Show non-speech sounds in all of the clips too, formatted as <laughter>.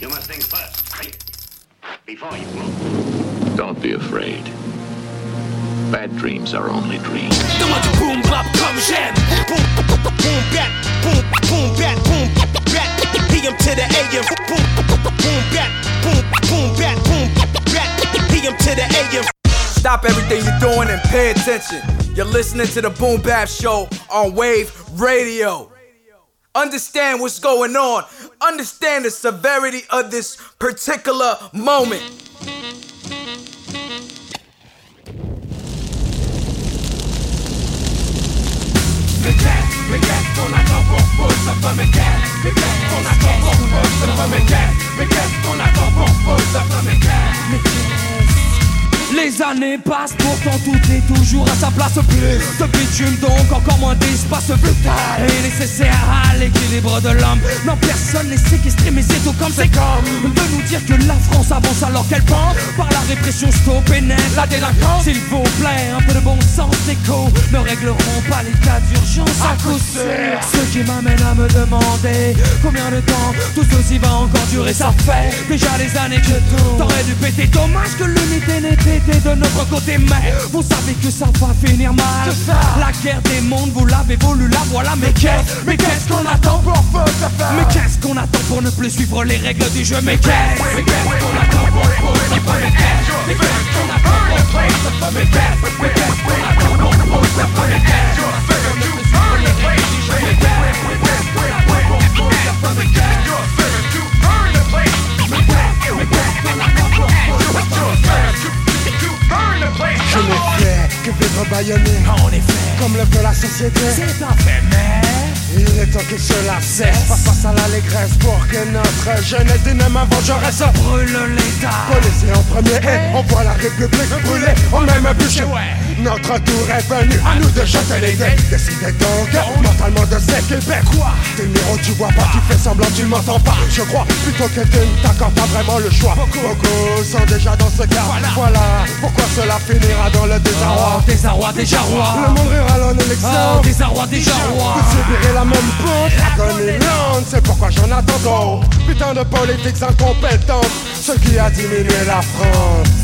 You must think first, right? Before you move. Don't be afraid. Bad dreams are only dreams. Donne-moi boom bap comme j'aime. Boom, boom, boom, bat, boom, boom, bat, boom, bat. PM to the AM. Boom, boom, bat, boom, boom, bat, boom, bat. PM to the AM. Stop everything you're doing and pay attention. You're listening to the Boom Bap Show on Wave Radio. Understand what's going on. Understand the severity of this particular moment. Les années passent, pourtant tout est toujours à sa place. Plus de bitume donc encore moins d'espace. Vital Et nécessaire à l'équilibre de l'homme. Non personne n'est séquestré mais c'est tout comme c'est comme De nous dire que la France avance alors qu'elle pense. Par la répression stop et net la délinquance. S'il vous plaît un peu de bon sens d'écho Ne régleront pas les cas d'urgence à coup sûr. Ce qui m'amène à me demander Combien de temps tout ceci va encore durer. Ça fait déjà des années que tout T'aurais dû péter. Dommage que l'unité n'ait de notre côté Mais vous savez que ça va finir mal La guerre des mondes vous l'avez voulu la voilà Mais qu'est-ce, mais qu'est-ce qu'on attend pour Mais qu'est-ce qu'on attend pour ne plus suivre les règles du jeu Mais qu'est-ce, mais qu'est-ce qu'on attend pour Mais qu'est-ce, mais qu'est-ce qu'on attend pour Mais qu'est-ce, mais qu'est-ce qu'on attend pour Mais qu'est-ce, pour ne plus suivre les règles du jeu Mais qu'est-ce, mais qu'est-ce qu'on attend pour Mais qu'est-ce, baïonné En effet, Comme le veut la société. C'est un fait mais Il est temps que cela cesse. Face face à l'allégresse pour que notre jeunesse dynamique vengeresse brûle l'état Policier en premier et on voit la République brûler. On même bûcher Notre tour est venu à nous de jeter les dés. Décidez donc mentalement de s'équiper. Quoi? T'es Niro tu vois pas, tu fais semblant tu m'entends pas. Je crois plutôt que tu ne t'accordes pas vraiment le choix. Beaucoup sont déjà dans ce cas. Voilà. Pourquoi cela finira dans le désarroi? Oh, désarroi déjà roi Le monde rira en Oh, élection désarroi déjà roi vous subirez la même pente, lente, c'est pourquoi j'en attends trop Putain de politiques incompétentes, ce qui a diminué la France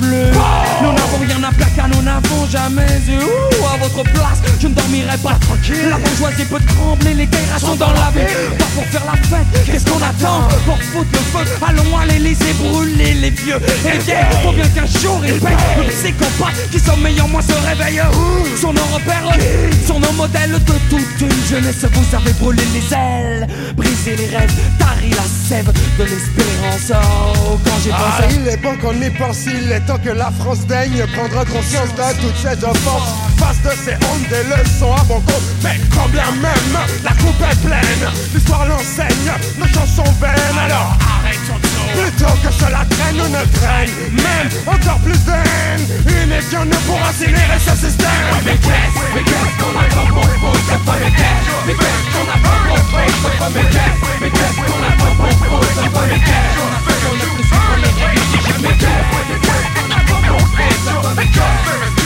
Nous n'avons rien à plaquer, nous n'avons jamais eu votre place, je ne dormirai pas tranquille. La bourgeoisie peut trembler, les guerres sont dans la ville. Pas pour faire la fête, qu'est-ce qu'on attend Pour foutre le feu, allons à l'Elysée brûler les vieux. Et les vieilles Faut bien qu'un jour ils payent Le psychopathe qui sommeille en moi se réveille. Sont nos repères, sont nos modèles de toute une jeunesse. Vous avez brûlé les ailes, brisé les rêves Tari la sève de l'espérance. Oh, quand j'ai Ah, pensé il est bon qu'on y pense, il est temps que la France daigne prendre conscience de toutes ces offenses. Face de ces hontes, des leçons à bon compte, mais quand bien même la coupe est pleine, l'histoire l'enseigne, nos chansons vaines. Alors arrêtons Plutôt que cela traîne ou ne traîne, même encore plus de haine. Unifions nous pour incinérer ce système. Mais mais qu'est-ce qu'on Mais qu'est-ce, qu'on pour ne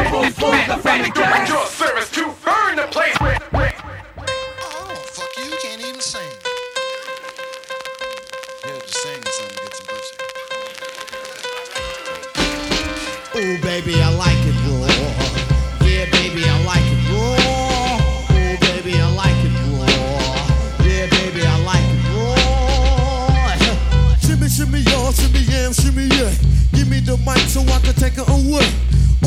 pour pour away.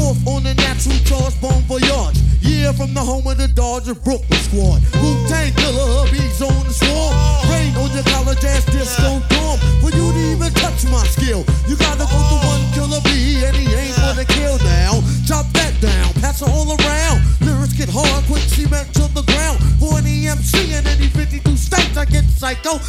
Off on the natural charge, bon voyage. Yeah, from the home of the Dodger Brooklyn squad. Wu Tang killer, hubby's on the swarm. Rain on your college ass disco dorm. For you to even touch my skill, you gotta go to one killer B, and he ain't gonna kill now. Chop that down, pass it all around. Lyrics get hard, quick cement to the ground. For any MC in any 52 states, I get psycho.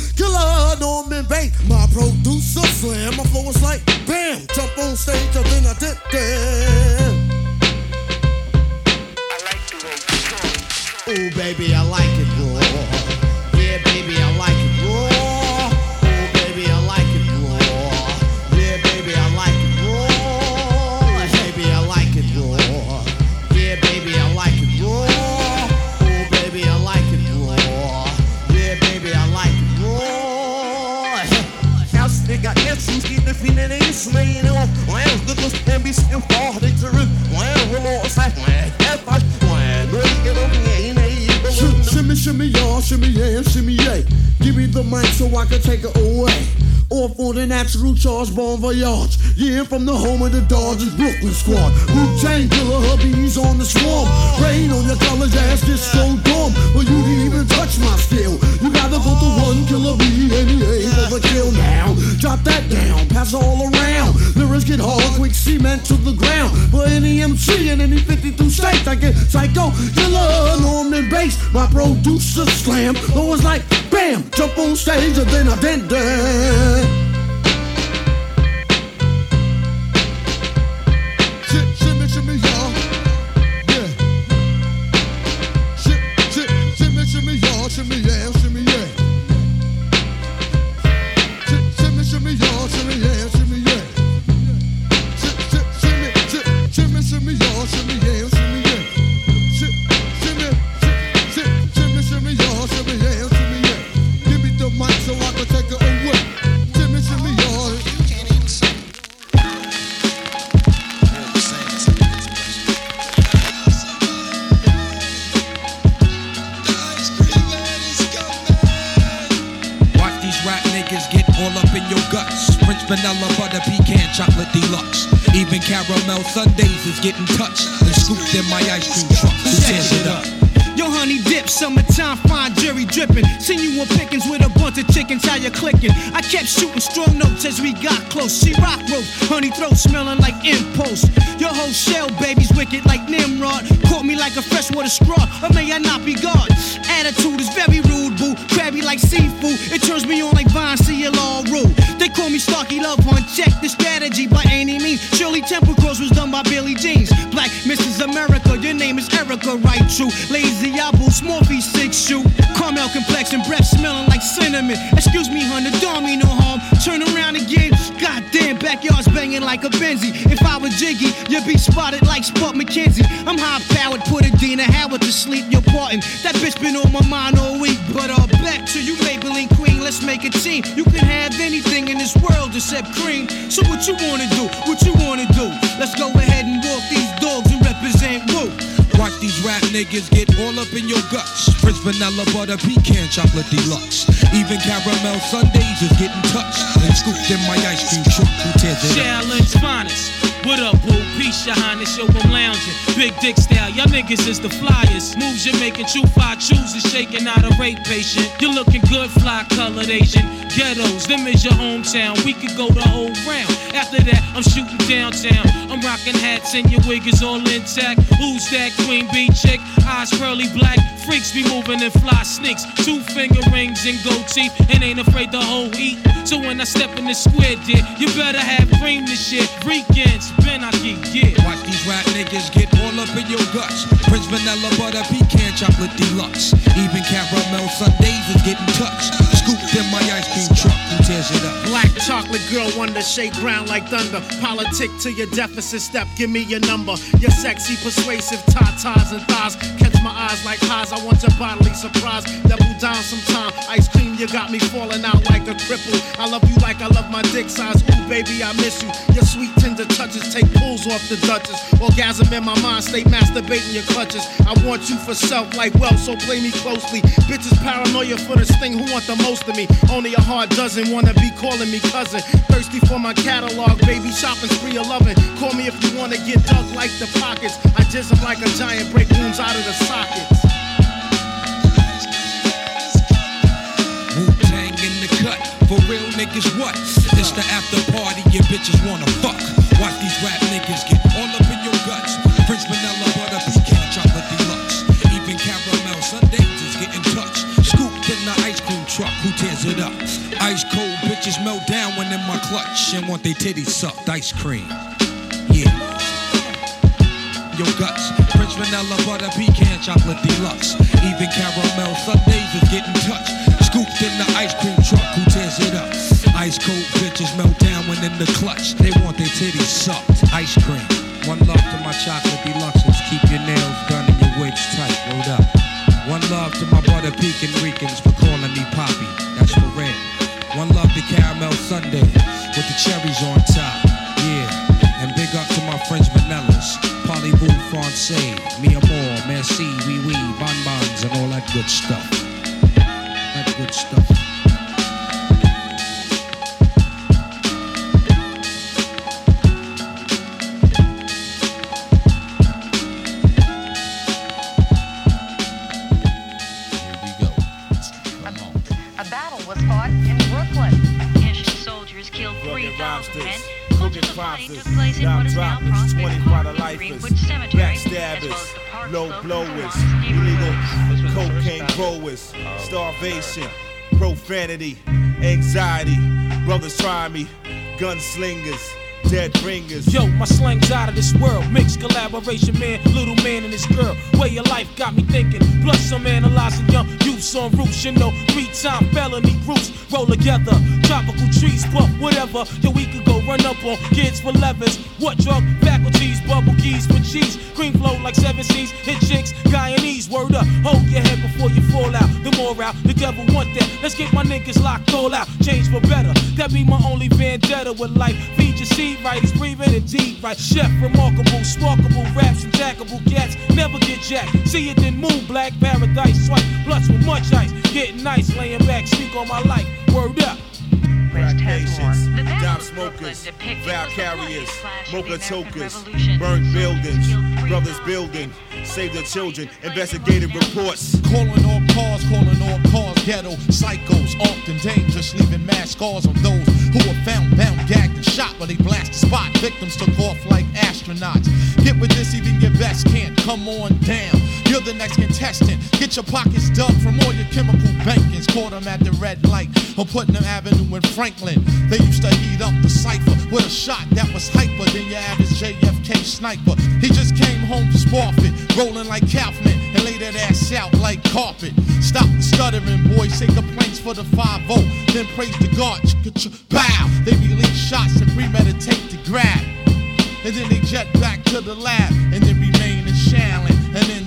Producer slam. Though it's like bam, jump on stage and then I did that. Shimmy. Yeah. Is getting touched and scooped in my ice cream truck. Tears it up? Yo, honey dip, summertime, fine jury dripping. Seen you on pickings with a bunch of chickens, how you clicking? I kept shooting strong notes as we got close. She rock rope, honey throat smelling like impulse. Your whole shell, baby's wicked like Nimrod. Caught me like a freshwater straw, or may I not be God? Attitude is very rude, boo. Crabby like seafood, it turns me on like Vine, see you all rule. They call me Starky Love Hunt, check the strategy by any means. Shirley Temple Cross was done by Billy Jeans. Black Mrs. America, your name is Erica, right? True. Lazy apple, small piece, six shoe. Caramel complexion, breath smelling like cinnamon. Excuse me, honey, don't mean no harm. Turn around again. Goddamn, backyard's banging like a Benzie. If I was Jiggy, you'd be spotted like Spuds MacKenzie. I'm high powered, put Adina Howard to sleep. You're parting. That bitch been on my mind all week. But uh, back to you, Maybelline Queen. Let's make a team. You can have anything in this world except cream. So what you wanna do? What you wanna do? Let's go ahead and walk these dogs and represent Wu. Watch these rap niggas get all up in your guts. Prince vanilla butter pecan chocolate deluxe. Even caramel sundaes is getting touched and scooped in my ice cream truck. Who tears it? Challenge finest. What up, boo? Peace, your highness, yo, I'm lounging. Big dick style, y'all niggas is the flyers. Moves you're making, true five chooses, shaking out a rape patient. You're looking good, fly colored Asian. Ghettos, them is your hometown. We could go the whole round. After that, I'm shooting downtown. I'm rocking hats and your wig is all intact. Who's that queen bee chick? Eyes pearly black. Freaks be moving in fly sneaks. Two finger rings and gold teeth and ain't afraid to hold heat. So when I step in the square, dear, you better have cream this shit. Weekends, Ben Aki, yeah. Watch these rap niggas get all up in your guts. Prince vanilla butter pecan chocolate deluxe. Even caramel sundaes is getting touched. Scooped in my ice cream truck. Who tears it up? Black chocolate girl, wonder shake ground like thunder. Politic to your deficit step, give me your number. Your sexy, persuasive tatas and thighs. Catch my eyes like highs. I want your bodily surprise. Double down sometime. Ice cream, you got me falling out like a cripple. I love you like I love my dick size. Ooh, baby, I miss you. Your sweet tender touches take pulls off the Duchess. Orgasm in my mind, stay masturbating your clutches. I want you for self like wealth, so play me closely. Bitches paranoia for this thing, who want the most of me? Only a hard dozen wanna be calling me cousin. Thirsty for my catalog, baby, shopping spree of loving. Call me if you wanna get dug like the pockets. I jizz 'em like a giant, break wounds out of the sockets. Wu in the cut. For real niggas, what? It's the after party, your bitches wanna fuck. Watch these rap niggas clutch and want their titties sucked. Ice cream. Yeah. Your guts, French vanilla butter pecan chocolate deluxe. Even caramel sundaes is getting touched. Scooped in the ice cream truck, who tears it up? Ice cold bitches melt down when in the clutch. They want their titties sucked. Ice cream. One love to my chocolate deluxes. Keep your nails done and your wigs tight. Rolled up. One love to my butter pecan Ricans for calling me Poppy. That's for red. One love to caramel sundae with the cherries on top. Yeah. And big up to my French vanillas. Parlez-vous français, mi amor, merci, oui oui, bonbons, and all that good stuff. Low blowers, illegal cocaine growers, oh. starvation, profanity, anxiety. Brothers try me, gunslingers, dead bringers. Yo, my slang's out of this world. Mixed collaboration, man. Little man and this girl. Way of life got me thinking. Plus, I'm analyzing young youths on roofs. You know, three time felony groups roll together. Tropical trees, puff, whatever. Yo, we could go run up on kids for levers. What drug? Faculties, bubble keys for cheese. Cream flow like seven seas. Hit chicks, Guyanese. Word up. Hold your head before you fall out. The more out, the devil want that. Let's get my niggas locked all out. Change for better. That be my only vendetta with life. Feed your seed right. It's breathing indeed right. Chef, remarkable, sparkable raps, and jackable cats. Never get jacked. See it then move. Black paradise. Swipe blunts with much ice. Getting nice. Laying back. Speak on my life. Word up. Crack patients, dime smokers, vow carriers, mocha tokers, burned buildings, brothers building, save the children, investigative reports. Calling all cars, calling all cars, ghetto psychos, often dangerous, leaving mass scars on those who were found, bound, gagged, and shot. While they blast the spot. Victims took off like astronauts. Get with this, even your best can't. Come on down. You're the next contestant. Get your pockets dug from all your chemical bankings. Caught them at the red light on Putnam Avenue in Franklin. They used to heat up the cipher with a shot that was hyper than your average JFK sniper. He just came home to rolling like Kaufman, and laid that ass out like carpet. Stop the stuttering, boys. Say complaints for the 5 then praise the God. Bow. They release shots and premeditate to grab. And then they jet back to the lab and then remain in Shaolin and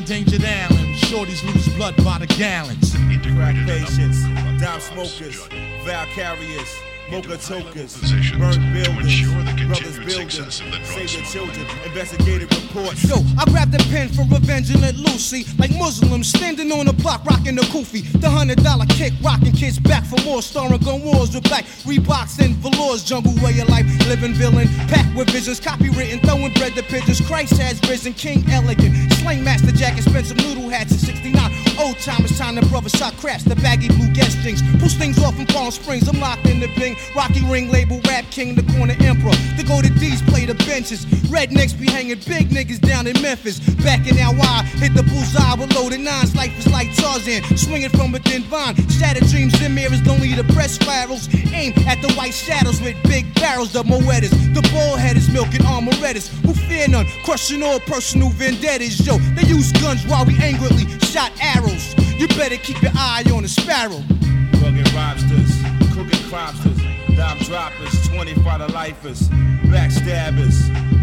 endangered island. Shorties lose blood by the gallons. Crack patients, dime smokers, vow carriers, mocha tokers, burned buildings, brothers building, save the children, investigative reports. Yo, I grabbed a pen for revenge and let Lucy, like Muslims standing on the block rocking the kufi. The hundred dollar kick, rocking kids back for more, starring gun wars with black Reeboks and velours. Jungle way of life, living villain, packed with visions, copywritten, throwing bread to pigeons. Christ has risen, King elegant, slang master jacket, expensive noodle hats in '69. Old time, it's time the brother shot craps, the baggy blue guest things. Pull things off in Palm Springs, I'm locked in the bing. Rocky ring label, rap king, the corner emperor. The go to D's play the benches. Rednecks be hanging big niggas down in Memphis. Back in NY, hit the bullseye with loaded nines. Life is like Tarzan, swinging from a thin vine. Shattered dreams and mirrors, lonely the press spirals. Aim at the white shadows with big barrels, the Moedas. The bullheaders milking armorettas. Who fear none, crushing all personal vendettas. Yo, use guns while we angrily shot arrows. You better keep your eye on the sparrow. Rugged robsters, crooked cropsters, dime droppers, 25 to lifers, backstabbers,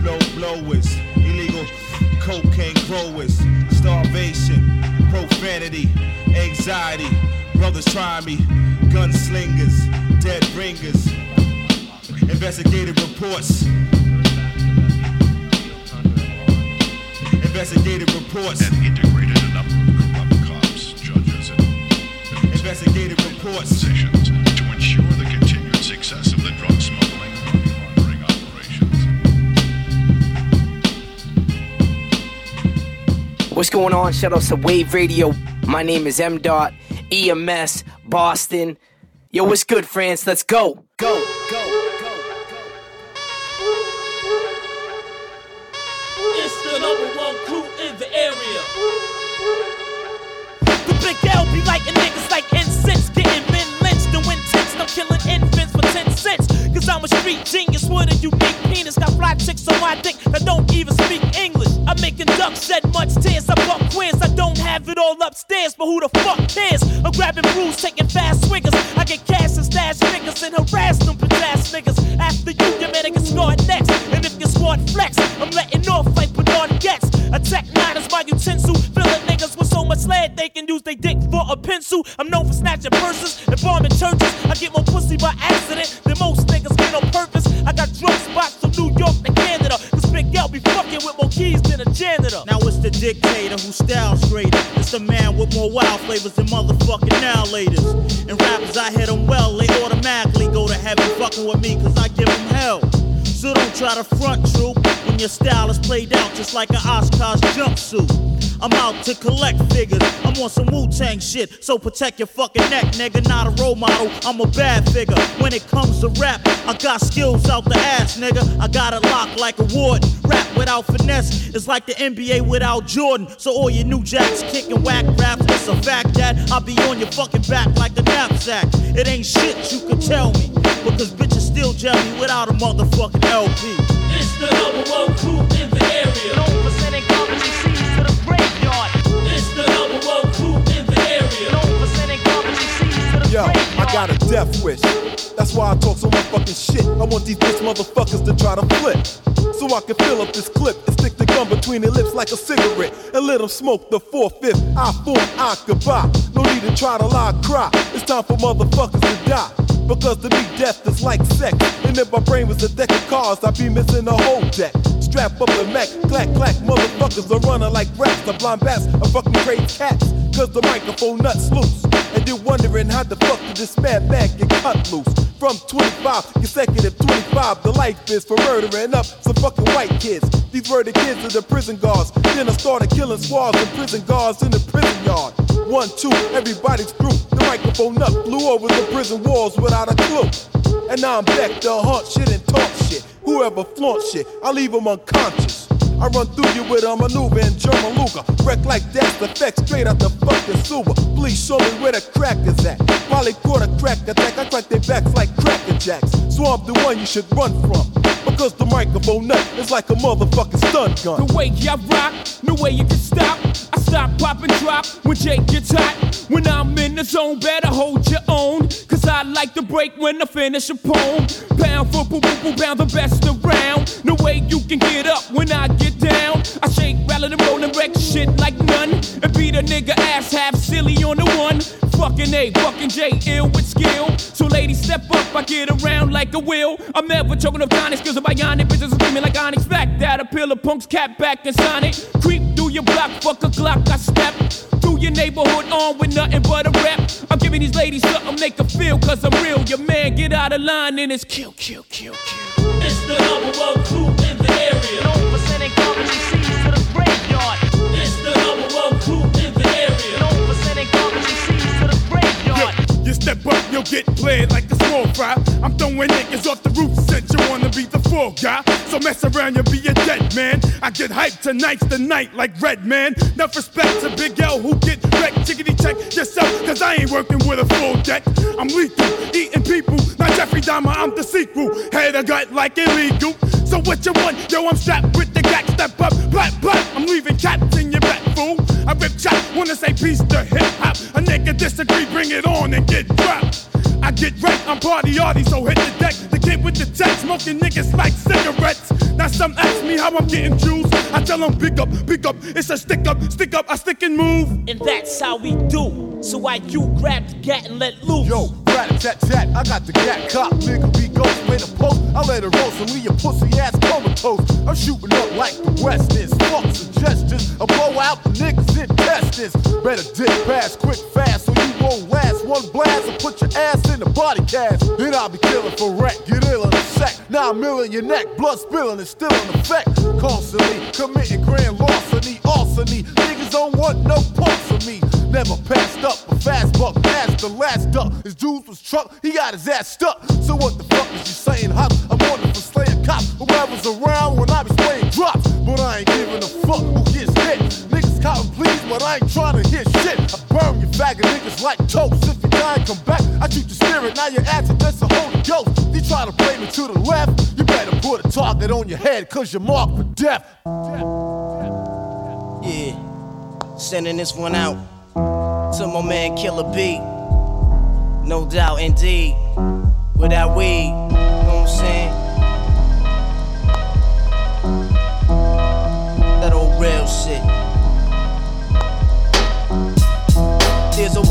low blowers, illegal cocaine growers, starvation, profanity, anxiety, brothers try me, gunslingers, dead bringers, investigative reports. Investigative reports. And integrated a number of corrupt cops, judges, and investigative reports. positions to ensure the continued success of the drug smuggling laundering operations. What's going on? Shout out to Wave Radio. My name is M. Dot EMS Boston. Yo, what's good, France? Let's go. Go. Cause I'm a street genius with a unique penis. Got fly chicks on my dick that don't even speak English. I'm making ducks shed much tears. I fuck queers. I don't have it all upstairs, but who the fuck cares? I'm grabbing brews, taking fast swingers. I get cash and stash figures and harass them bitch ass niggas. After you, your man get scored next. And if your squad flex, I'm letting off like Bernard Goetz. Attack nine is my utensil. Filling niggas with so much lead they can use they dick for a pencil. I'm known for snatching purses and bombing churches. I get more pussy by accident than most niggas on purpose. I got drug spots from New York to Canada. Cause Big L be fucking with more keys than a janitor. Now it's the dictator who styles greater. It's the man with more wild flavors than motherfucking now laters. And rappers, I hit them well, they automatically go to heaven fucking with me cause I give them hell. So don't try to front troop when your style is played out just like an Oshkosh jumpsuit. I'm out to collect figures. I'm on some Wu Tang shit, so protect your fucking neck, nigga. Not a role model, I'm a bad figure. When it comes to rap, I got skills out the ass, nigga. I got it locked like a warden. Rap without finesse is like the NBA without Jordan. So all your new jacks kicking whack raps, it's a fact that I'll be on your fucking back like a knapsack. It ain't shit you can tell me, because bitches still me without a motherfucking LP. It's the number one crew in the area. Known for sending company C's to the graveyard. It's the number one crew in the area. Known for sending company C's to the Yo, graveyard. I got a death wish. That's why I talk so much fucking shit. I want these bitch motherfuckers to try to flip. So I can fill up this clip and stick the gun between their lips like a cigarette and let them smoke the four-fifth. I form I goodbye. No need to try to lie, cry. It's time for motherfuckers to die. Because to me, death is like sex. And if my brain was a deck of cards, I'd be missing a whole deck. Strap up the Mac, clack, clack, motherfuckers are running like rats. The blind bats are fucking great cats. Cause the microphone nuts loose. And you're wondering how the fuck did this mad bag get cut loose? From 25, consecutive 25, the life is for murdering up some fucking white kids. These were the kids of the prison guards. Then I started killing squads and prison guards in the prison yard. One, two, everybody's through. The microphone nut flew over the prison walls without a clue. And now I'm back to haunt shit and talk shit. Whoever flaunt shit, I leave them unconscious. I run through you with a maneuver in German Luger. Wreck like that's the straight out the fucking sewer. Please show me where the crack is at. Probably caught a crack attack. I crack their backs like cracker jacks. I'm the one you should run from. Because the microphone nut is like a motherfucking stun gun. The way I rock, no way you can stop. I stop, pop, and drop when Jake gets hot. When I'm in the zone, better hold your own. Cause I like to break when I finish a poem. Pound for boom, boom, pound the best around. No way you can get up when I get down. I shake, rattle, and roll and wreck shit like none. And beat a nigga ass half silly on the one. Fucking A, fucking J, ill with skill. So ladies, step up, I get around like a wheel. I'm never choking up tonics, cause of bionic bitches screaming like Onyx. Fact that a pillar punks cat back and Sonic. Creep through your block, fuck a Glock, I step. Through your neighborhood on with nothing but a rep. I'm giving these ladies something they can feel, cause I'm real. Your man get out of line and it's kill, kill, kill, kill. It's the number one crew in the area. Known for sending company C's to the graveyard. It's the number one crew in the area. Known for sending company C's to the graveyard. You step up, you'll get played like a small fry. I'm throwing niggas off the roof since you wanna be the fall guy. So mess around, you'll be a dead man. I get hyped tonight's the night like Redman. Enough respect to Big L who get wrecked. Chickity check yourself, cause I ain't working with a full deck. I'm lethal, eating people. Not Jeffrey Dahmer, I'm the sequel. Head a gut like illegal. So what you want? Yo, I'm strapped with the gat. Step up, black, black. I'm leaving cats in your back, fool. I rip chat, wanna say peace to hip hop. A nigga disagree, bring it on and get dropped. I get wrecked, I'm party arty, so hit the deck. The kid with the tech, smoking niggas like cigarettes. Now some ask me how I'm getting juice. I tell them pick up, pick up, it's a stick up, stick up, I stick and move. And that's how we do. So why you grab the gat and let loose? Yo, rat tat tat, I got the gat cop, nigga be ghost, made a post. I let it roll, so leave your pussy ass comatose. I'm shooting up like the West is. Fuck suggestions, I blow out the niggas in testers. Better dip fast, quick, fast, so you won't last. One blast and put your ass in the body cast. Then I'll be killing for wreck, get ill in a sec. Nine mil in your neck, blood spilling, it's still in effect. Constantly committing grand larceny, arsony. Niggas don't want no parts of me. Never passed up a fast buck, as the last duck. His juice was truck, he got his ass stuck. So what the fuck is you saying, Hop? I'm on for slaying cops. Whoever's around when I be spraying drops. But I ain't giving a fuck who gets counting please, but I ain't trying to hit shit. I burn you faggot niggas like toast. If you die come back, I treat your spirit, now you're acting that's a Holy Ghost. You try to play me to the left, you better put a target on your head, cause you're marked for death. Yeah, sending this one out to my man Killer B. No doubt, indeed. Without weed, you know what I'm saying? That old real shit.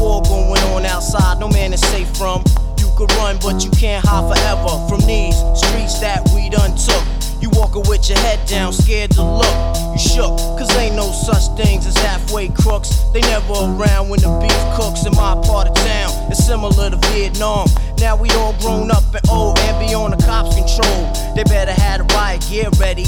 War going on outside, no man is safe from. You could run, but you can't hide forever from these streets that we done took. You walking with your head down, scared to look. You shook, cause ain't no such things as halfway crooks. They never around when the beef cooks in my part of town. It's similar to Vietnam. Now we all grown up and old and be on the cops' control. They better have the riot gear ready.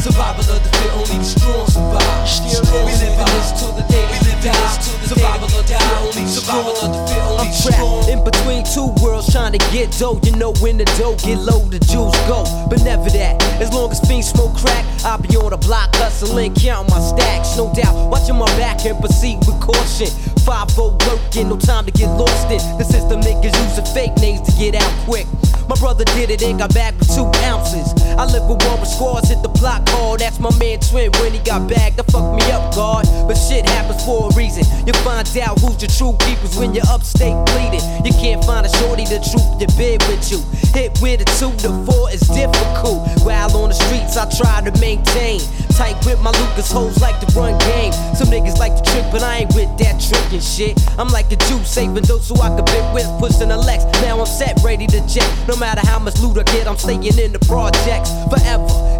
Survival of the fit, only the strong survive. Still live, we live in this till the day that we. Survival of the fit, only survival of the fit, only I'm trapped in between two worlds trying to get dough. You know when the dough get low, the juice go. But never that. As long as fiends smoke crack, I'll be on the block hustling, counting my stacks. No doubt, watching my back and proceed with caution. 5 working, no time to get lost in. The system niggas using fake names to get out quick. My brother did it and got back with two ounces. I live with one with squads, hit the block hard. That's my man Twin when he got back. That fucked me up, God. But shit happens for a reason. You find out who's the true keepers when you're upstate bleeding. You can't find a shorty to troop your bed with you. Hit with a two to four is difficult. While on the streets, I try to maintain. Tight with my Lucas hoes like to run game. Some niggas like to trick, but I ain't with that trickin' shit. I'm like a Jew saving those who I could bit with, pushing a Lex. Now I'm set, ready to jet. No matter how much loot I get, I'm staying in the projects forever.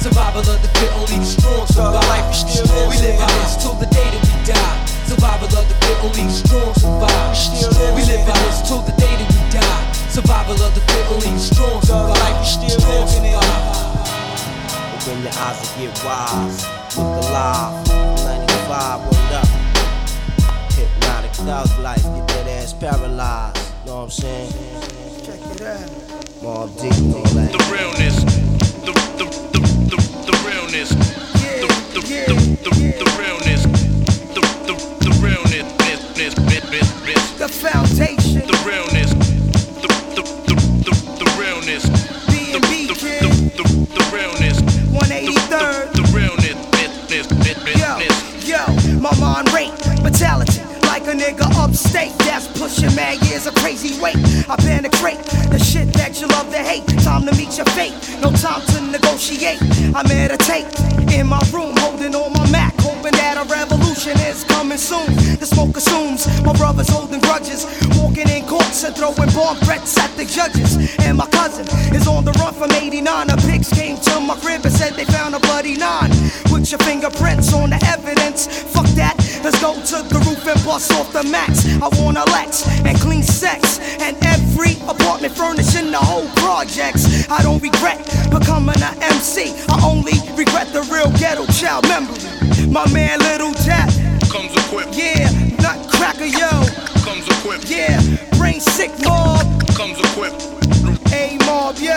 Survival of the fit, only the strong survive. Still we live in this till the day that we die. Survival of the fit, only the strong survive. Still we live in this till the day that we die. Survival of the fit, only the strong survive. Strong survive. Open your eyes and get wise. Look alive. 95, word up. Hypnotic thug life. Get that ass paralyzed. Know what I'm saying? Check it out. Mobb Deep, all that. The realness. The, the, the realness. The realness. The realness. The foundation. The realness. The realness. The realness. 183rd. The realness. Yo yo, my mind rate, fatality. Like a nigga upstate that's pushing mad years of crazy weight. I been a penetrate the shit that you love to hate. Time to meet your fate, no time to negotiate. I meditate in my room, holding on my Mac, that a revolution is coming soon. The smoke consumes, my brothers holding grudges, walking in courts and throwing bomb threats at the judges. And my cousin is on the run from 89. A pigs came to my crib and said they found a bloody nine. Put your fingerprints on the evidence. Fuck that, let's go to the roof and bust off the max. I want a Lex and clean sex, and every apartment furnishing the whole projects. I don't regret becoming an MC. I only regret the real ghetto child memory. My man Little Jack comes equipped. Yeah, Nutcracker yo comes equipped. Yeah, brain sick mob comes equipped. A mob yo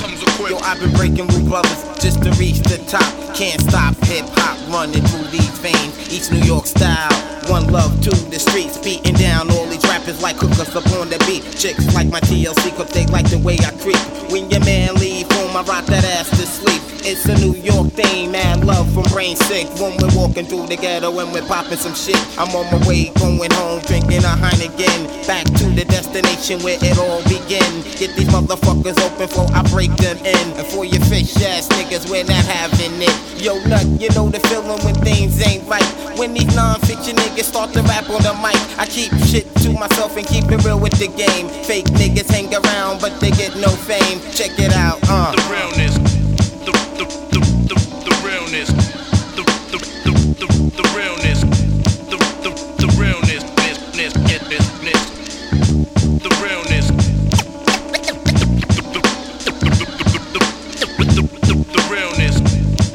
comes equipped. Yo, I've been breaking with brothers just to reach the top. Can't stop hip hop running through these veins. Each New York style. One love to the streets, beating down all these rappers like hookers up on the beat. Chicks like my TLC, cause they like the way I creep. When your man leave home, I rock that ass to sleep. It's a New York thing, man. Love from Brain Sick. When we're walking through the ghetto and we're popping some shit. I'm on my way, going home, drinking a Heineken. Back to the destination where it all began. Get these motherfuckers open before I break them in. And for your fish ass niggas, we're not having it. Yo, nut, you know the feeling when things ain't right. When these non-fiction niggas start to rap on the mic, I keep shit to myself and keep it real with the game. Fake niggas hang around, but they get no fame. Check it out, uh. The realness. The, the, the, the, the realness. The, the, the, the, the realness. The, the, the realness. Ness, ness, ness, ness, ness. The realness. The realness.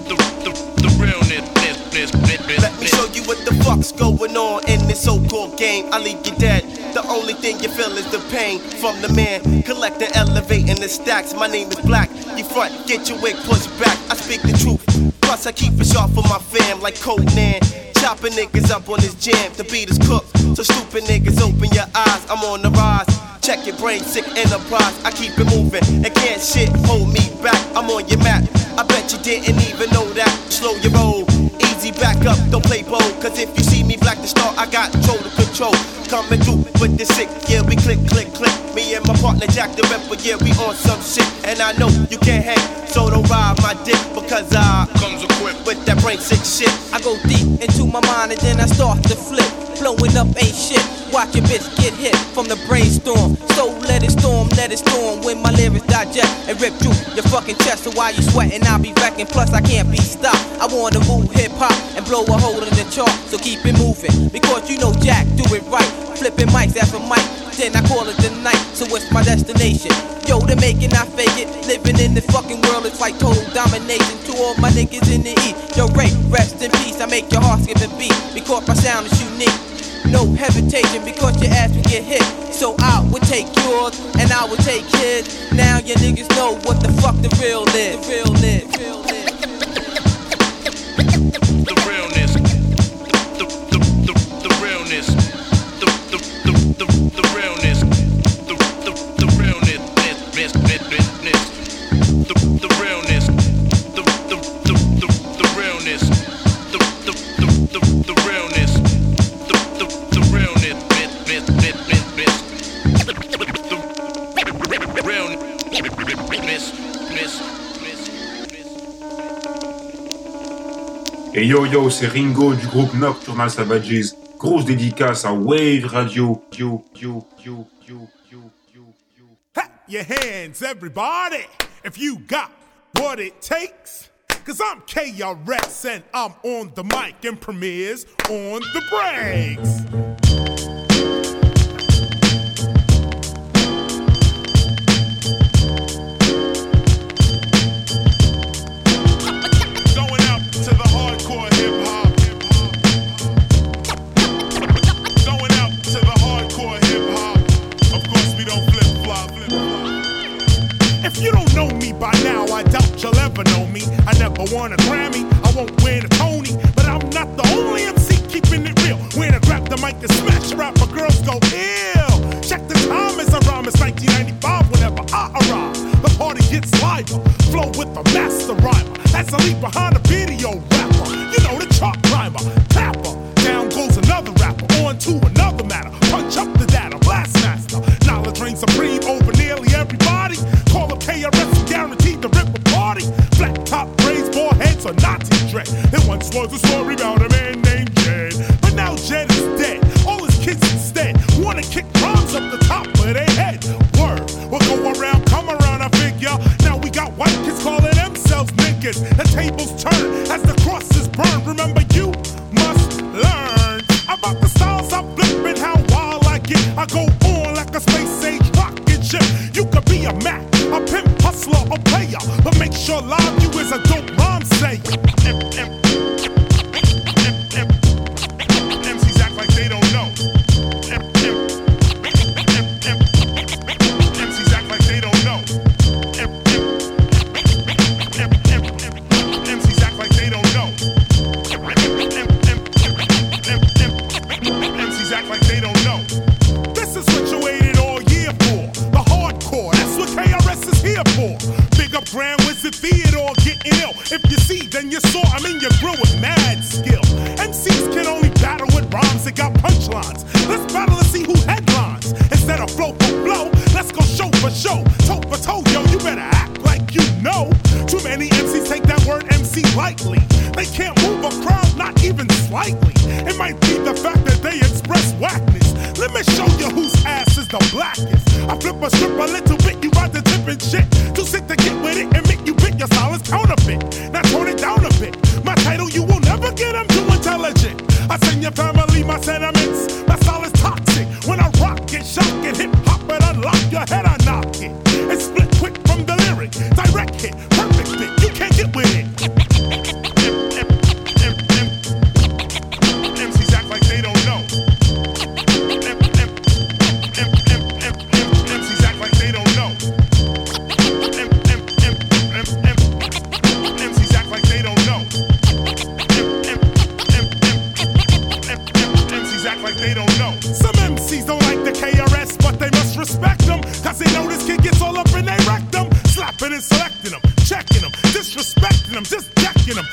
The, the, the realness. Ness, ness, ness, ness, Let me show you what the fuck's going on in this so-called game. I leave you dead. Only thing you feel is the pain from the man collecting, elevating the stacks. My name is Black. You front, get your wig pushed back. I speak the truth. Plus I keep it sharp for my fam like Conan. Chopping niggas up on this jam. The beat is cooked. So stupid niggas open your eyes. I'm on the rise. Check your brain, sick enterprise. I keep it moving and can't shit hold me back. I'm on your map. I bet you didn't even know that. Slow your roll, easy back up, don't play bold. Cause if you see me black the star, I got control to control. Coming through with the sick, yeah, we click, click, click. Me and my partner Jack the Ripper, yeah, we on some shit. And I know you can't hang, so don't ride my dick because I comes equipped with that brain sick shit. I go deep into my mind and then I start to flip. Blowing up ain't shit. Watch your bitch get hit from the brainstorm. So let it storm, let it storm. When my lyrics digest and rip through your fucking chest. So while you sweating, I'll be wrecking. Plus, I can't be stopped. I wanna move hip hop and blow a hole in the chart. So keep it moving. Because you know Jack do it right. Flipping mics after mic. Then I call it the night. So it's my destination? Yo, they making I fake it. Living in this fucking world, it's like total domination. To all my niggas in the E. Yo, Ray, rest in peace. I make your heart skip a beat. Because my sound is unique. No hesitation because your ass will get hit. So I would take yours and I would take his. Now your niggas know what the fuck the real is. The real is. The real is. The realness. The, Et yo yo, c'est Ringo du groupe Nocturnal Savages. Grosse dédicace à Wave Radio. Yo, yo, yo, yo, yo, yo, yo. Clap your hands, everybody, if you got what it takes. Cause I'm KRS and I'm on the mic and Premier's on the breaks. I won a Grammy, I won't win a Tony, but I'm not the only MC keeping it real. When I grab the mic and smash a rapper, girls go ill. Check the time as I rhyme, it's 1995 whenever I arrive. The party gets liver, flow with the master rhymer. As I leave behind a video rapper, you know the chart climber, tapper. Down goes another rapper. shit a Nazi dread. There once was a story about a man named like they don't know. Some MCs don't like the KRS, but they must respect them. Cause they know this kid gets all up in they rectum. Slapping and selecting them, checking them, disrespecting them, just decking them.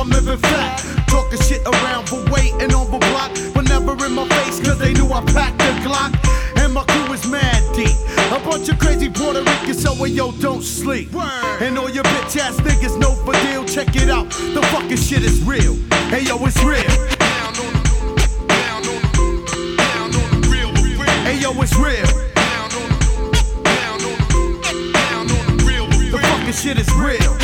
I'm living fat. Talking shit around but waiting on the block. But never in my face cause they knew I packed the Glock. And my crew is mad deep. A bunch of crazy Puerto Ricans, so hey, yo, don't sleep. And all your bitch ass niggas know for deal. Check it out. The fucking shit is real. Hey yo, it's real. Hey yo, it's real. The fucking shit is real.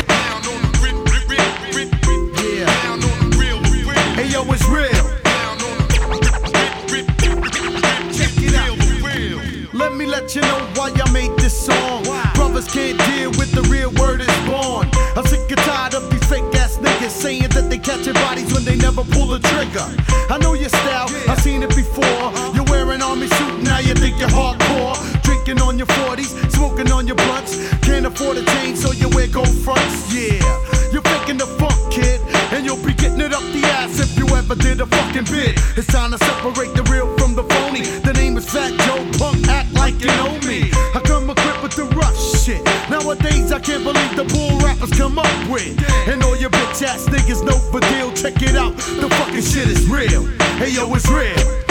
Drinking on your 40s, smoking on your blunts. Can't afford a chain, so you wear gold fronts. Yeah, you're faking the funk, kid. And you'll be getting it up the ass if you ever did a fucking bit. It's time to separate the real from the phony. The name is Fat Joe Punk, act like you know me. I come equipped with the rush shit. Nowadays, I can't believe the bull rappers come up with. And all your bitch ass niggas know for deal. Check it out, the fucking shit is real. Hey yo, it's real.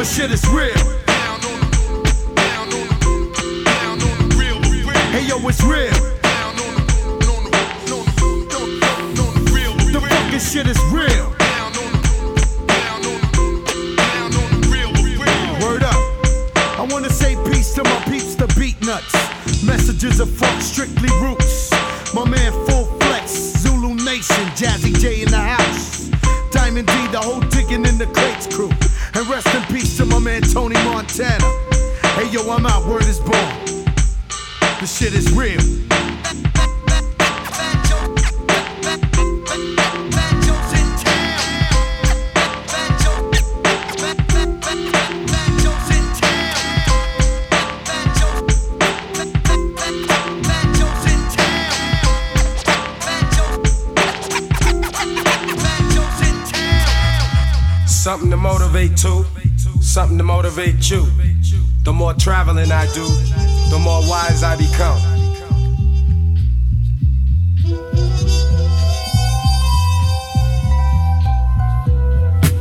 The shit is real. Hey yo, it's real. The fucking shit is real. Word up. I wanna say peace to my peeps, the Beatnuts. Messages of funk, strictly roots. My man Full Flex, Zulu Nation, Jazzy Jay in the house. Diamond D, the whole digging in the crates crew. And rest in peace to my man Tony Montana. Hey yo, I'm out, word is born. The shit is real. Motivate to, something to motivate you. The more traveling I do, the more wise I become.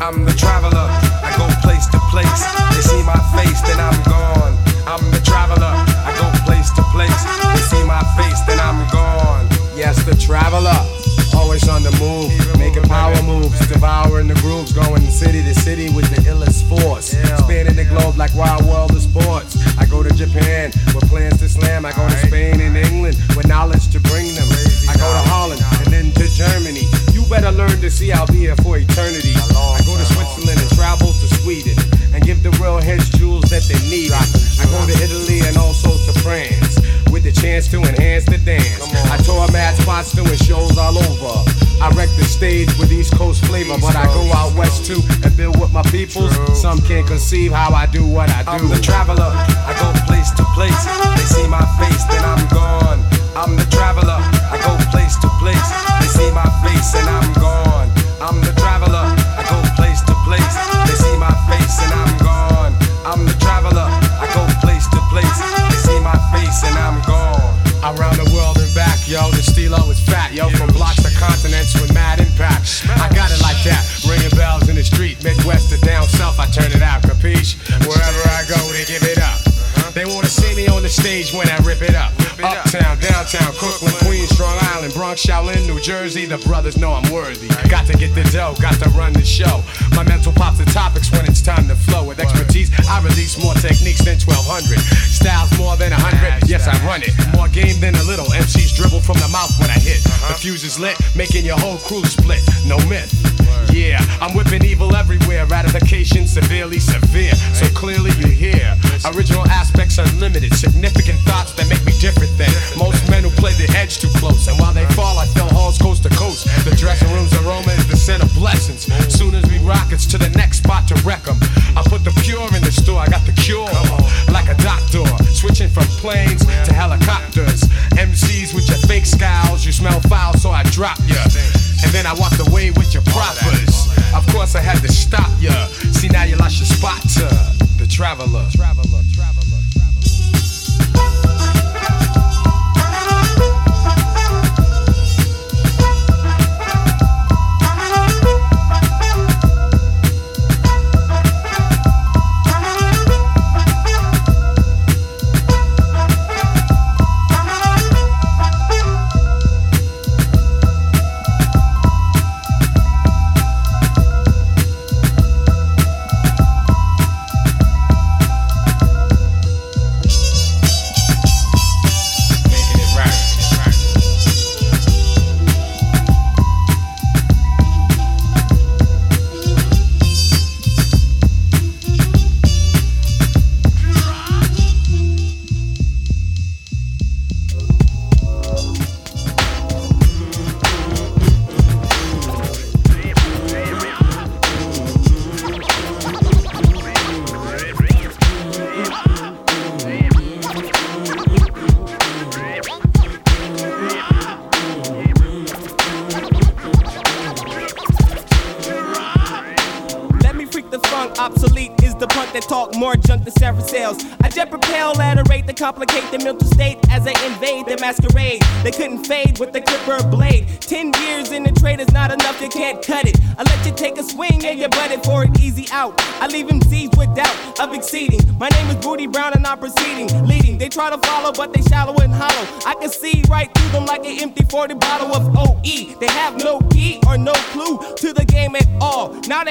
I'm the traveler, I go place to place. They see my face, then I'm gone. I'm the traveler, I go place to place. They see my face, then I'm gone. Yes, the traveler, always on the move, making power moves, devouring the grooves, going city to city with the illest force. Spanning the globe like wild world of sports. I go to Japan with plans to slam. I go to Spain and England with knowledge to bring them. I go to Holland and then to Germany. You better learn to see I'll be here for eternity. I go to Switzerland and travel to Sweden and give the real heads jewels that they need. I go to Italy and also to France with the chance to enhance the dance. I tour mad spots doing shows all over. I wreck the stage with East Coast flavor, but I go out west too and build with my peoples. Some can't conceive how I do what I do. I'm the traveler, I go place to place. They see my face, then I'm gone. I'm the traveler, Shaolin, New Jersey. The brothers know I'm worthy. Got to get the dough, got to run the show. My mental pops the topics when it's time to flow. With expertise, I release more techniques than 1200. Styles more than 100. Yes, I run it. More game than a little. MCs dribble from the mouth when I hit. The fuse is lit, making your whole crew split. No myth. Yeah, I'm whipping evil everywhere. Ratification severely severe. So clearly you hear Original aspects unlimited, significant thoughts that make me different than most men who play the edge too close. And while they fall, I fill halls coast to coast. The dressing room's aroma is the scent of blessings. Soon as we rockets to the next spot to wreck 'em. I put the pure in the store, I got the cure. Like a doctor, switching from planes to helicopters. MCs with your fake scowls, you smell foul, so I drop ya. And then I walked away with your proppers. Of course, I had to stop ya. See, now you lost your spot to the traveler. Traveler,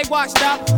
hung out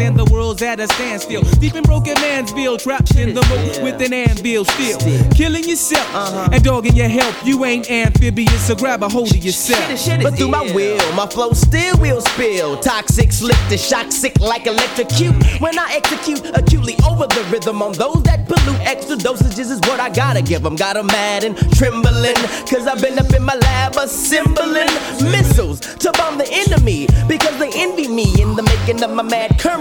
And the world's at a standstill. Deep in broken mansville, trapped in the moat with an anvil still. Killing yourself and dogging your help. You ain't amphibious, so grab a hold of yourself. But through my will, my flow still will spill. Toxic, slick to shock, sick like electrocute. When I execute acutely over the rhythm on those that pollute, extra dosages is what I gotta give them. Got 'em mad and trembling, cause I've been up in my lab assembling missiles to bomb the enemy. Because they envy me in the making of my mad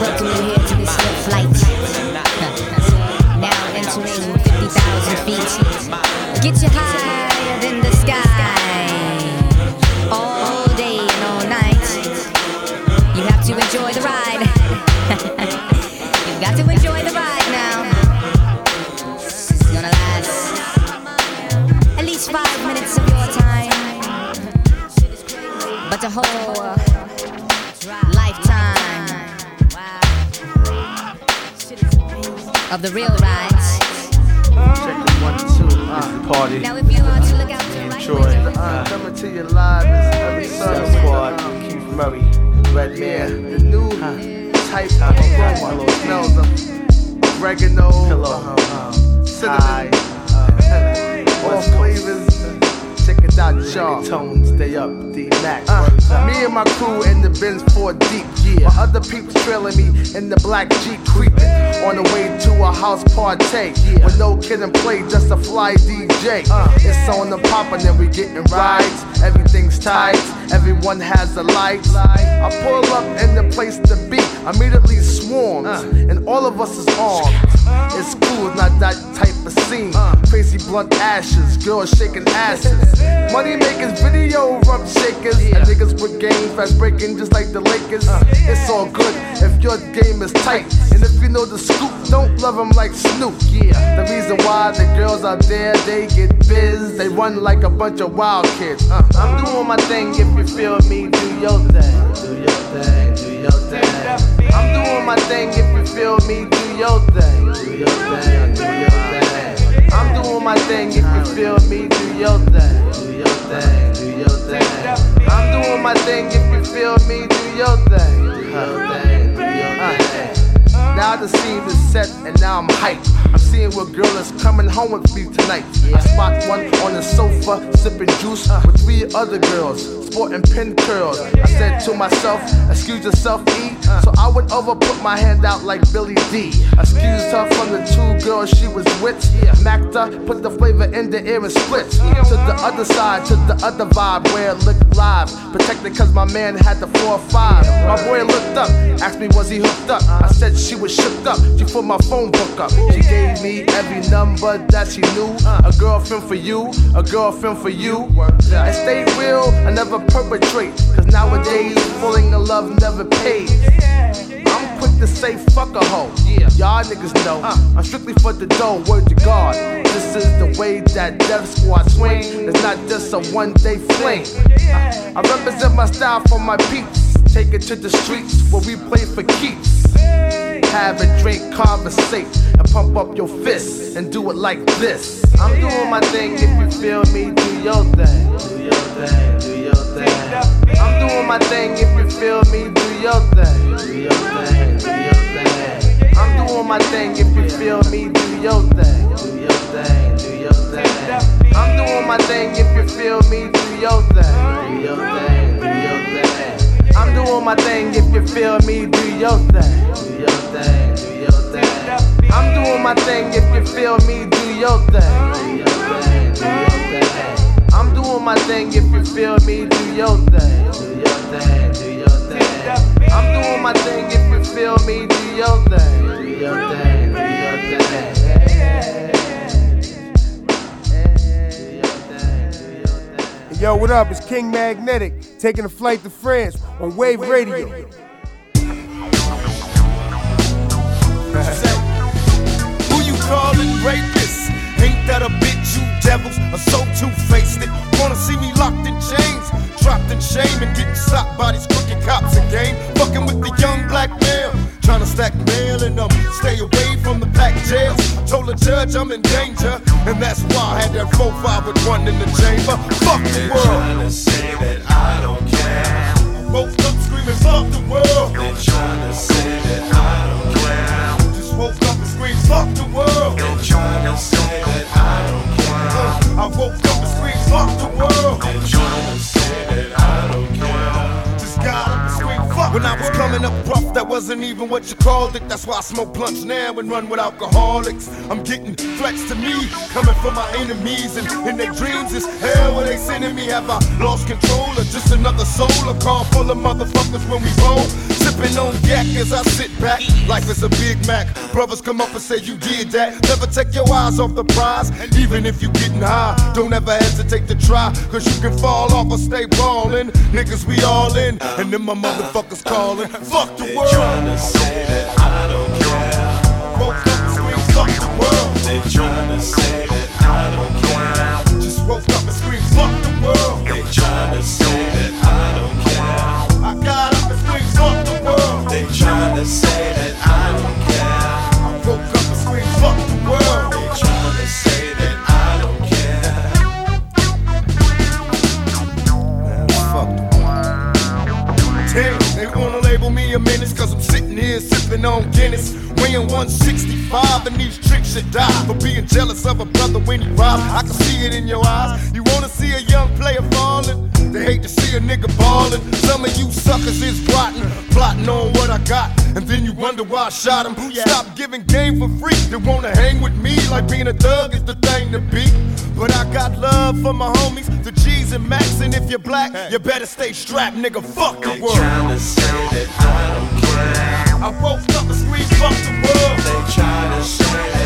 welcome you here to this here flight. <laughs> now entering 50,000 feet. Get you higher than the sky. All day and all night. You have to enjoy the ride. <laughs> You've got to enjoy the ride now. Is gonna last at least five minutes of your time. But the whole of the real rides. One, two, uh, party. Now if you are to look out to right Enjoy. Uh, coming to you live is every Sunday. Squad, Keith Murray, Redman. The new type of aroma. Smells of oregano, uh, cinnamon, uh, all flavors. Check it out, y'all. Tone, stay up, D Mac. Uh, me and my crew in the Benz 4 deep, yeah. My other people trailing me in the black Jeep creeping. On the way to a house party, yeah. With no Kid 'n Play, just a fly DJ. Uh. It's on the pop and then we getting rides. Everything's tight, everyone has the lights. I pull up in the place to be, immediately swarms, uh. and all of us is armed. It's cool, it's not that type of scene. Uh. Crazy blunt ashes, girls shaking asses. Money makers, video rump shakers, and niggas with games fast breaking just like the Lakers. It's all good if your game is tight, and if you know the scoop, don't love them like Snoop. Yeah, the reason why the girls out there they get biz, they run like a bunch of wild kids. Uh, I'm doing my thing if you feel me, do your thing, do your thing, do your thing. I'm doing my thing if you feel me, do your thing, do your thing, do your thing. I'm doing my thing if you feel me, do your thing, do your thing, do your thing. I'm doing my thing if feel me, do your thing, do your thing, do your thing. Now the scene is set and now I'm hyped. I'm seeing what girl is coming home with me tonight. I spot one on the sofa sipping juice with three other girls sporting pin curls. I said to myself, excuse yourself, E. So I went over, put my hand out like Billy Dee. Excused her from the two girls she was with. Macked her, put the flavor in the air and split. To the other side, to the other vibe where it looked live. Protected cause my man had the four or five. My boy looked up, asked me was he hooked up. I said she was shook up. She put my phone book up. She gave me every number that she knew. A girlfriend for you, a girlfriend for you. I stay real, I never perpetrate. Cause nowadays, falling in love never pays. I'm quick to say fuck a hoe. Y'all niggas know. I'm strictly for the dough, word to God. This is the way that Def Squad swing. It's not just a one day fling. I, I represent my style for my peeps. Take it to the streets where we play for keeps. Have a drink, conversate, and pump up your fists and do it like this. I'm doing my thing if you feel me, do your thing. Do your thing, do your thing. I'm doing my thing if you feel me, do your thing. Do your thing, do your thing. I'm doing my thing if you feel me, do your thing. Do your thing, do your thing. I'm doing my thing if you feel me, do your thing. Do your thing, do your thing. I'm doing my thing if you feel me, do your thing. Do your thing, do your thing. I'm doing my thing if you feel me, do your thing. Do your thing, do your thing. I'm doing my thing if you feel me, do your thing. Do your thing, do your thing. I'm doing my thing if you feel me, do your thing. Do your thing, do your Yo, what up? It's King Magnetic taking a flight to France on Wave Radio. Who you calling rapist? Ain't that a bitch? You devils are so two-faced. It wanna see me locked in chains, dropped in shame, and getting slapped by these crooked cops again. Fucking with the young black male, trying to stack mail and um stay away from the jails. Told the judge I'm in danger, and that's why I had that 4-5 with one in the chamber. Fuck the world. Trying to say that I don't care. I woke up screaming, fuck the world. They're trying to say that I don't care. Just woke up and screamed, fuck the world. They're trying to say that I don't care. I woke up and screamed, fuck the world. They're trying to say that I don't care. When I was coming up rough, that wasn't even what you called it. That's why I smoke blunts now and run with alcoholics. I'm getting flex to me, coming from my enemies. And in their dreams is hell where they sending me. Have I lost control or just another soul? A car full of motherfuckers when we roll. Sipping on yak as I sit back. Life is a Big Mac. Brothers come up and say you did that. Never take your eyes off the prize. Even if you getting high, don't ever hesitate to try. Cause you can fall off or stay ballin'. Niggas, we all in. And then my motherfuckers calling. Fuck the world. Trying to say that I don't care. Woke up and screamed, fuck the world. They're trying to say that I don't care. Just woke up and screamed, fuck the world. They're trying to say 165, and these tricks should die for being jealous of a brother when he robbed. I can see it in your eyes. You wanna see a young player falling? They hate to see a nigga ballin'. Some of you suckers is rotten, plotting on what I got, and then you wonder why I shot him. Stop giving game for free. They wanna hang with me like being a thug is the thing to be. But I got love for my homies, the And Max, and if you're black, you better stay strapped, nigga. Fuck the world. Tryna say that I don't care. I woke up and screamed, fuck the world. They tryna say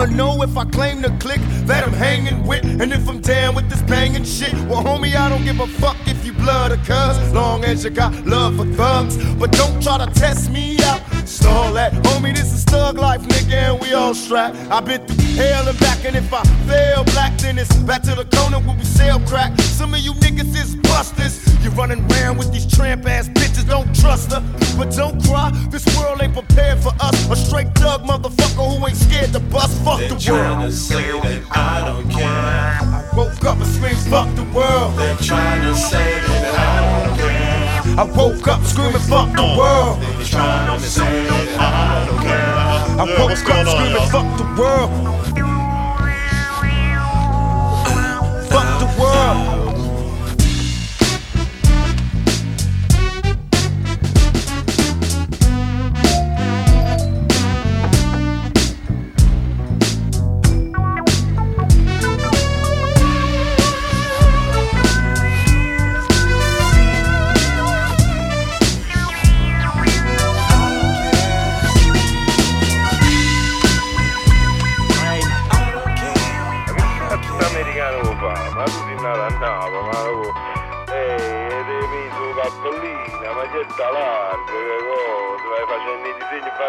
wanna know if I claim the click that I'm hanging with, and if I'm down with this banging shit. Well, homie, I don't give a fuck if you blood or cuz, long as you got love for thugs. But don't try to test me out. Stall that, homie, this is thug life, nigga, and we all strapped. I've been through hell and back, and if I fail black, then it's back to the corner where we sell crack. Some of you niggas is busters. You're running around with these tramp ass bitches, don't trust her. But don't cry, this world ain't prepared for us. A straight thug motherfucker who ain't scared to bust. Fuck They the world. say that I don't care. I woke up and screamed, fuck the world. they trying to say I woke up screaming, fuck the world. They tryna say I don't care. I woke up screaming, fuck the world.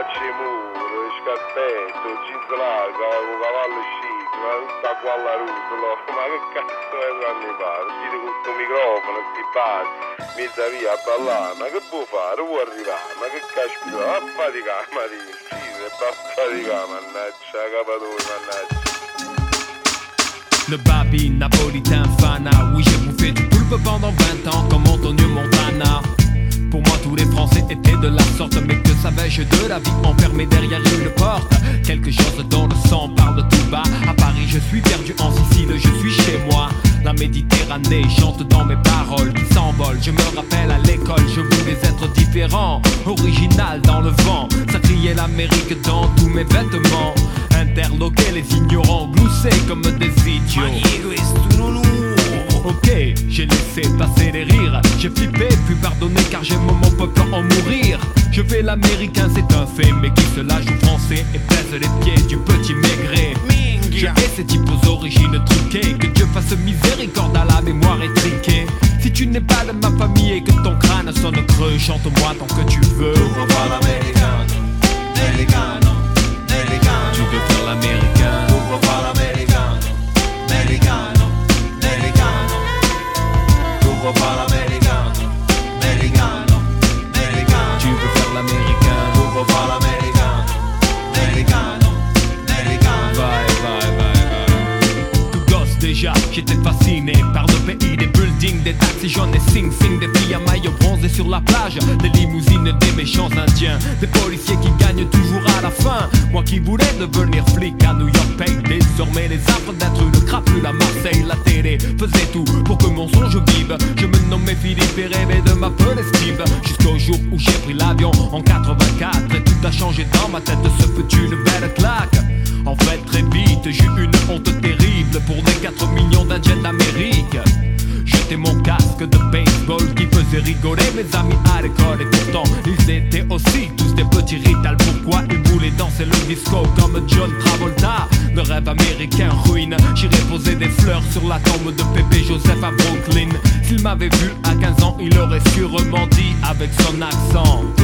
Muri, il scappetto, largo, con cavallo ma tutta qua alla rutola, ma che cazzo è quando mi pare? Dite con questo microfono, sti bar, mezza via a ballare, ma che può fare? Vuoi arrivare? Ma che caspita, va a faticare, ma ti uccide, va a faticare, mannaggia, capatore, mannaggia. Le babi napolitain fana Oui j'ai bouffé du poulpe pendant 20 ans comme Antonio Montana Pour moi tous les Français étaient de la sorte Mais que savais-je de la vie enfermée derrière une porte? Quelque chose dans le sang parle tout bas. À Paris je suis perdu en Sicile je suis chez moi. La Méditerranée chante dans mes paroles qui s'envolent. Je me rappelle à l'école je voulais être différent Original dans le vent. Ça criait l'Amérique dans tous mes vêtements. Interloquer les ignorants gloussés comme des idiots j'ai laissé passer les rires. J'ai flippé puis pardonné car j'aime mon peuple en mourir. Je fais l'américain c'est un fait Mais qui se la joue français et baise les pieds du petit maigret. Je hais ces types aux origines truquées. Que Dieu fasse miséricorde à la mémoire étriquée. Si tu n'es pas de ma famille et que ton crâne sonne creux Chante-moi tant que tu veux. Tu veux faire l'américain. Tu Europa j'étais fasciné par le pays des buildings, des taxis jaunes et sing sing Des filles à maillot bronzé sur la plage, des limousines, des méchants indiens Des policiers qui gagnent toujours à la fin. Moi qui voulais devenir flic à New York paye désormais les affres d'être une crapule à Marseille. La télé faisait tout pour que mon songe vive. Je me nommais Philippe et rêvais de m'appeler Steve Jusqu'au jour où j'ai pris l'avion en 84 Et tout a changé dans ma tête, ce fut une belle claque En fait très vite j'ai une honte terrible Pour les 4 millions d'Indiens d'Amérique. J'étais mon casque de baseball qui faisait rigoler mes amis à l'école. Et pourtant ils étaient aussi tous des petits rital Pourquoi ils voulaient danser le disco comme John Travolta? Le rêve américain ruine. J'irai poser des fleurs sur la tombe de Pépé Joseph à Brooklyn. S'il m'avait vu à 15 ans il aurait sûrement dit avec son accent. Tu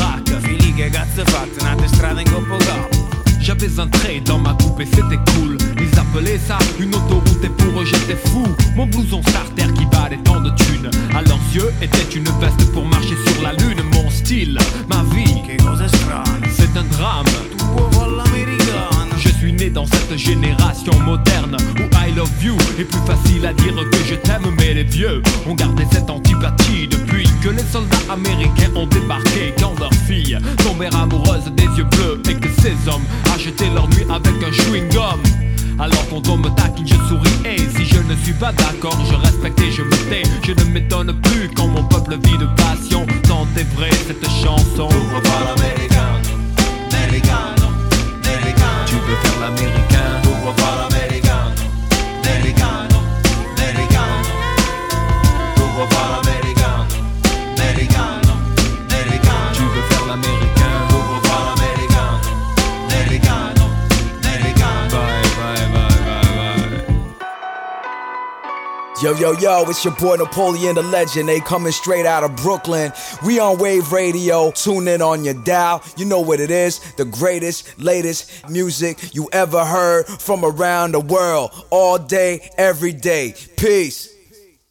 et c'était cool. Ils appelaient ça une autoroute et pour eux j'étais fou. Mon blouson starter qui valait tant de thunes. À leurs yeux était une veste pour marcher sur la lune. Mon style, ma vie, c'est un drame. Je suis né dans cette génération moderne où I love you est plus facile à dire que je t'aime, mais les vieux ont gardé cette antipathie depuis que les soldats américains ont débarqué. Quand leurs filles tombèrent amoureuses des yeux bleus ces hommes achetaient leur nuit avec un chewing-gum. Alors quand on me taquine, je souris et si je ne suis pas d'accord, je respecte et je me tais. Je ne m'étonne plus quand mon peuple vit de passion. Tant est vrai cette chanson. Tu veux faire l'américain pas Yo, yo, it's your boy Napoleon the Legend. They coming straight out of Brooklyn. We on Wave Radio. Tune in on your dial. You know what it is. The greatest, latest music you ever heard from around the world. All day, every day. Peace.